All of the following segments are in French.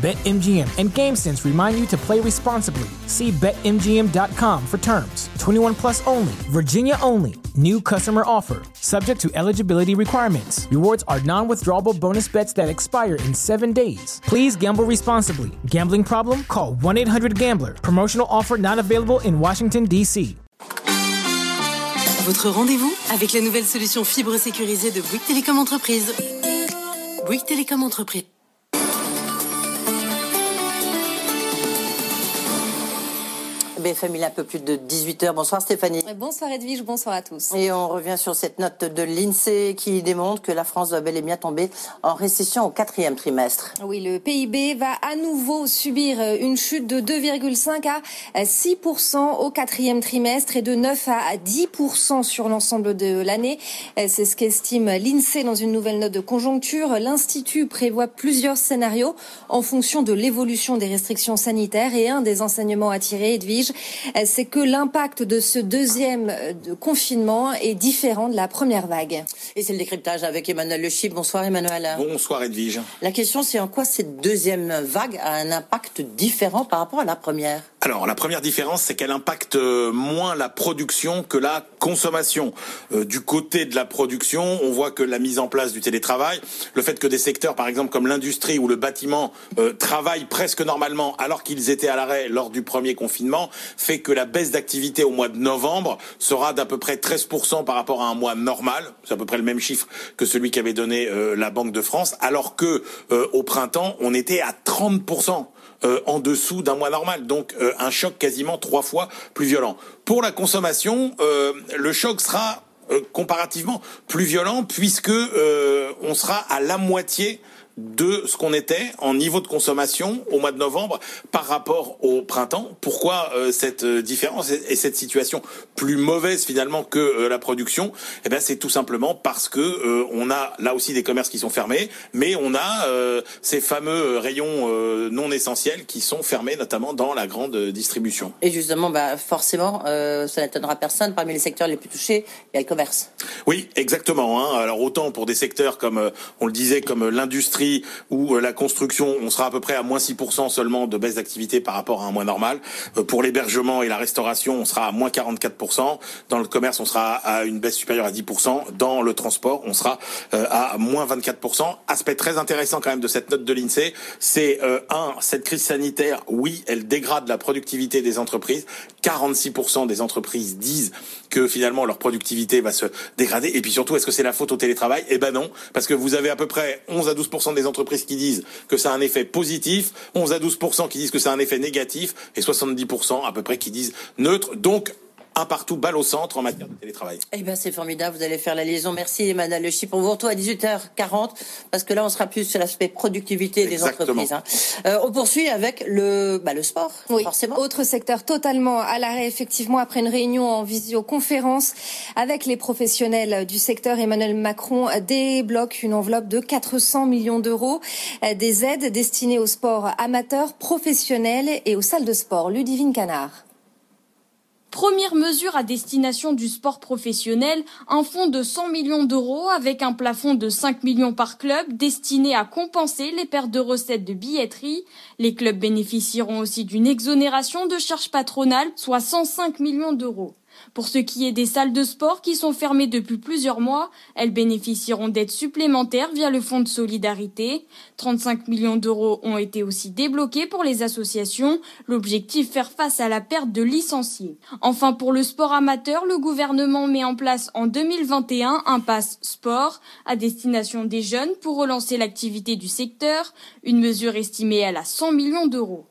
BetMGM and GameSense remind you to play responsibly. See BetMGM.com for terms. 21 plus only, Virginia only. New customer offer, subject to eligibility requirements. Rewards are non withdrawable bonus bets that expire in seven days. Please gamble responsibly. Gambling problem? Call 1 800 Gambler. Promotional offer not available in Washington, D.C. Votre rendez-vous avec la nouvelle solution fibre sécurisée de Bouygues Télécom Entreprise. Bouygues Télécom Entreprise. BFM, il est un peu plus de 18h. Bonsoir Stéphanie. Bonsoir Edwige, bonsoir à tous. Et on revient sur cette note de l'INSEE qui démontre que la France va bel et bien tomber en récession au quatrième trimestre. Oui, le PIB va à nouveau subir une chute de 2,5 à 6% au quatrième trimestre et de 9 à 10% sur l'ensemble de l'année. C'est ce qu'estime l'INSEE dans une nouvelle note de conjoncture. L'Institut prévoit plusieurs scénarios en fonction de l'évolution des restrictions sanitaires et un des enseignements à tirer, Edwige, c'est que l'impact de ce deuxième euh, confinement est différent de la première vague. Et c'est le décryptage avec Emmanuel Le Chip. Bonsoir Emmanuel. Bonsoir Edwige. La question c'est en quoi cette deuxième vague a un impact différent par rapport à la première? Alors, la première différence, c'est qu'elle impacte euh, moins la production que la consommation. Euh, du côté de la production, on voit que la mise en place du télétravail, le fait que des secteurs, par exemple comme l'industrie ou le bâtiment, euh, travaillent presque normalement alors qu'ils étaient à l'arrêt lors du premier confinement, fait que la baisse d'activité au mois de novembre sera d'à peu près 13% par rapport à un mois normal. C'est à peu près le même chiffre que celui qu'avait donné la Banque de France, alors que au printemps, on était à 30%. Euh, en dessous d'un mois normal. Donc euh, un choc quasiment trois fois plus violent. Pour la consommation, euh, le choc sera comparativement plus violent puisque on sera à la moitié de ce qu'on était en niveau de consommation au mois de novembre par rapport au printemps. Pourquoi euh, cette euh, différence et, cette situation plus mauvaise finalement que euh, la production? Eh bien, c'est tout simplement parce que on a là aussi des commerces qui sont fermés, mais on a ces fameux rayons non essentiels qui sont fermés, notamment dans la grande distribution. Et justement, bah forcément, ça n'étonnera personne. Parmi les secteurs les plus touchés, il y a le commerce. Oui, exactement. Hein. Alors autant pour des secteurs comme on le disait, comme l'industrie où euh, la construction, on sera à peu près à moins 6% seulement de baisse d'activité par rapport à un mois normal. Euh, pour l'hébergement et la restauration, on sera à moins 44%. Dans le commerce, on sera à une baisse supérieure à 10%. Dans le transport, on sera euh, à moins 24%. Aspect très intéressant quand même de cette note de l'INSEE, c'est un, cette crise sanitaire, oui, elle dégrade la productivité des entreprises. 46% des entreprises disent que finalement leur productivité va se dégrader. Et puis surtout, est-ce que c'est la faute au télétravail? Eh ben non, parce que vous avez à peu près 11 à 12% des entreprises qui disent que ça a un effet positif, 11 à 12% qui disent que ça a un effet négatif, et 70% à peu près qui disent neutre. Donc un partout, balle au centre en matière de télétravail. Eh bien, c'est formidable. Vous allez faire la liaison. Merci, Emmanuel Le Chip. On vous retrouve à 18h40 parce que là, on sera plus sur l'aspect productivité des entreprises. Hein. Euh, on poursuit avec le, bah, le sport, oui. forcément. Autre secteur totalement à l'arrêt, effectivement, après une réunion en visioconférence avec les professionnels du secteur. Emmanuel Macron débloque une enveloppe de 400 millions d'euros, euh, des aides destinées au sport amateur, professionnel et aux salles de sport. Ludivine Canard. Première mesure à destination du sport professionnel, un fonds de 100 millions d'euros avec un plafond de 5 millions par club destiné à compenser les pertes de recettes de billetterie. Les clubs bénéficieront aussi d'une exonération de charges patronales, soit 105 millions d'euros. Pour ce qui est des salles de sport qui sont fermées depuis plusieurs mois, elles bénéficieront d'aides supplémentaires via le fonds de solidarité. 35 millions d'euros ont été aussi débloqués pour les associations. L'objectif faire face à la perte de licenciés. Enfin, pour le sport amateur, le gouvernement met en place en 2021 un pass sport à destination des jeunes pour relancer l'activité du secteur, une mesure estimée à la 100 millions d'euros.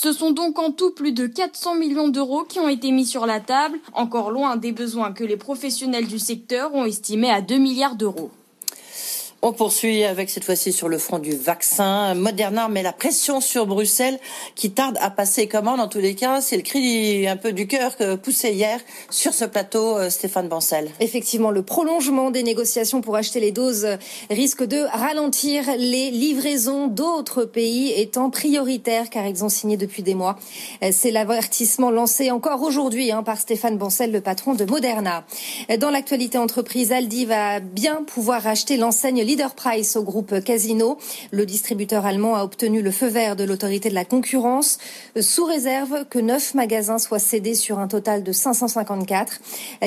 Ce sont donc en tout plus de 400 millions d'euros qui ont été mis sur la table, encore loin des besoins que les professionnels du secteur ont estimés à 2 milliards d'euros. On poursuit avec cette fois-ci sur le front du vaccin. Moderna met la pression sur Bruxelles qui tarde à passer commande. En tous les cas, c'est le cri un peu du cœur que poussait hier sur ce plateau euh, Stéphane Bancel. Effectivement, le prolongement des négociations pour acheter les doses risque de ralentir les livraisons d'autres pays étant prioritaires car ils ont signé depuis des mois. C'est l'avertissement lancé encore aujourd'hui hein, par Stéphane Bancel, le patron de Moderna. Dans l'actualité entreprise, Aldi va bien pouvoir acheter l'enseigne Leader Price au groupe Casino. Le distributeur allemand a obtenu le feu vert de l'autorité de la concurrence sous réserve que neuf magasins soient cédés sur un total de 554.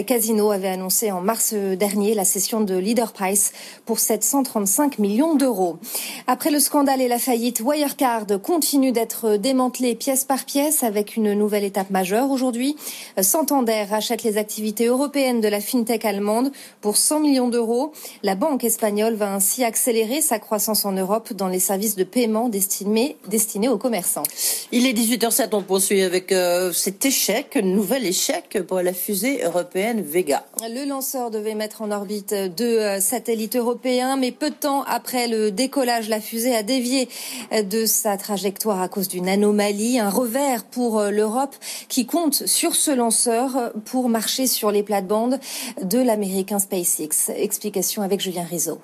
Casino avait annoncé en mars dernier la cession de Leader Price pour 735 millions d'euros. Après le scandale et la faillite, Wirecard continue d'être démantelé pièce par pièce avec une nouvelle étape majeure aujourd'hui. Santander rachète les activités européennes de la fintech allemande pour 100 millions d'euros. La banque espagnole va ainsi accélérer sa croissance en Europe dans les services de paiement destinés, destinés aux commerçants. Il est 18h07, on poursuit avec euh, cet échec, nouvel échec pour la fusée européenne Vega. Le lanceur devait mettre en orbite deux euh, satellites européens, mais peu de temps après le décollage, la fusée a dévié de sa trajectoire à cause d'une anomalie, un revers pour euh, l'Europe qui compte sur ce lanceur pour marcher sur les plates-bandes de l'américain SpaceX. Explication avec Julien Rizzo.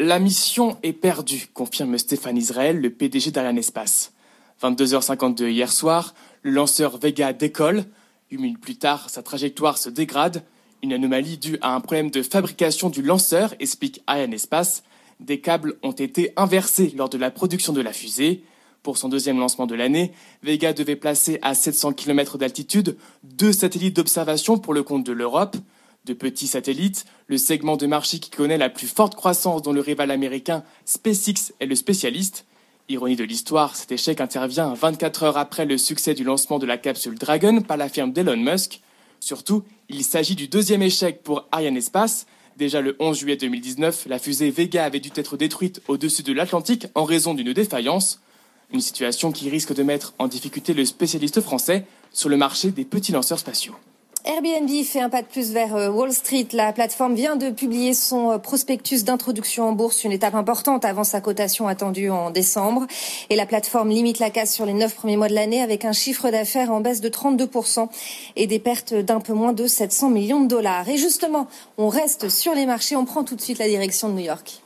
La mission est perdue, confirme Stéphane Israël, le PDG d'Ariane Espace. 22h52 hier soir, le lanceur Vega décolle. Une minutes plus tard, sa trajectoire se dégrade. Une anomalie due à un problème de fabrication du lanceur, explique Ariane Espace. Des câbles ont été inversés lors de la production de la fusée. Pour son deuxième lancement de l'année, Vega devait placer à 700 km d'altitude deux satellites d'observation pour le compte de l'Europe de petits satellites, le segment de marché qui connaît la plus forte croissance dont le rival américain SpaceX est le spécialiste. Ironie de l'histoire, cet échec intervient 24 heures après le succès du lancement de la capsule Dragon par la firme d'Elon Musk. Surtout, il s'agit du deuxième échec pour Ariane Espace. Déjà le 11 juillet 2019, la fusée Vega avait dû être détruite au-dessus de l'Atlantique en raison d'une défaillance. Une situation qui risque de mettre en difficulté le spécialiste français sur le marché des petits lanceurs spatiaux. Airbnb fait un pas de plus vers euh, Wall Street. La plateforme vient de publier son euh, prospectus d'introduction en bourse, une étape importante avant sa cotation attendue en décembre. Et la plateforme limite la casse sur les neuf premiers mois de l'année avec un chiffre d'affaires en baisse de 32% et des pertes d'un peu moins de 700 millions de dollars. Et justement, on reste sur les marchés. On prend tout de suite la direction de New York.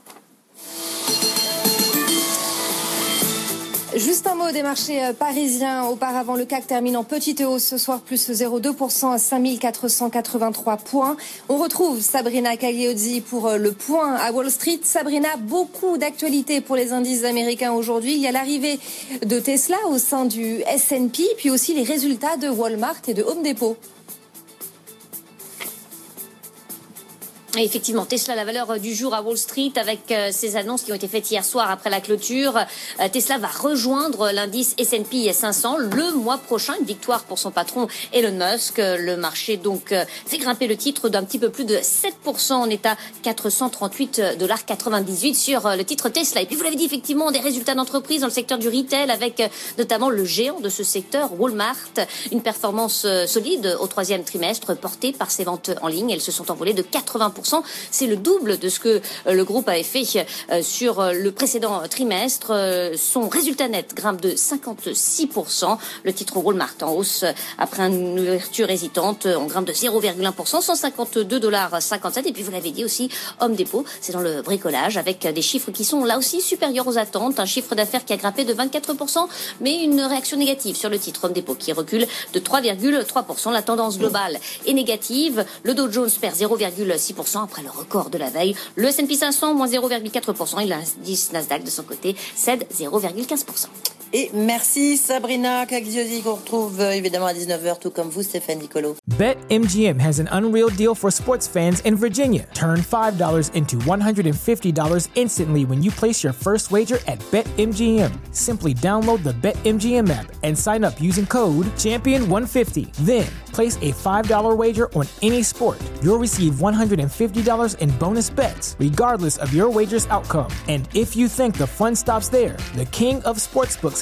Juste un mot des marchés euh, parisiens. Auparavant, le CAC termine en petite hausse ce soir, plus 0,2% à 5483 points. On retrouve Sabrina Cagliozzi pour euh, le point à Wall Street. Sabrina, beaucoup d'actualités pour les indices américains aujourd'hui. Il y a l'arrivée de Tesla au sein du S&P, puis aussi les résultats de Walmart et de Home Depot. Effectivement, Tesla, la valeur du jour à Wall Street avec euh, ces annonces qui ont été faites hier soir après la clôture. Euh, Tesla va rejoindre l'indice S&P 500 le mois prochain. Une victoire pour son patron Elon Musk. Le marché donc euh, fait grimper le titre d'un petit peu plus de 7%. On est à 438 dollars 98 sur le titre Tesla. Et puis vous l'avez dit effectivement des résultats d'entreprise dans le secteur du retail avec notamment le géant de ce secteur Walmart. Une performance solide au troisième trimestre portée par ses ventes en ligne. Elles se sont envolées de 80%. C'est le double de ce que euh, le groupe avait fait euh, sur euh, le précédent trimestre. Son résultat net grimpe de 56%. Le titre Walmart en hausse après une ouverture hésitante. On grimpe de 0,1%, 152 dollars 57. Et puis vous l'avez dit aussi, Home Depot, c'est dans le bricolage avec des chiffres qui sont là aussi supérieurs aux attentes. Un chiffre d'affaires qui a grimpé de 24%, mais une réaction négative sur le titre Home Depot qui recule de 3,3%. La tendance globale est négative. Le Dow Jones perd 0,6% après le record de la veille. Le S&P 500, moins 0,4%. Et l'indice Nasdaq, de son côté, cède 0,15%. Et merci Sabrina Cagliosi qu'on retrouve euh, évidemment à 19h, tout comme vous, Stéphane Nicolo. BetMGM has an unreal deal for sports fans in Virginia. Turn $5 into $150 instantly when you place your first wager at BetMGM. Simply download the BetMGM app and sign up using code Champion150. Then place a $5 wager on any sport you'll receive $150 in bonus bets, regardless of your wager's outcome. And if you think the fun stops there, the King of Sportsbooks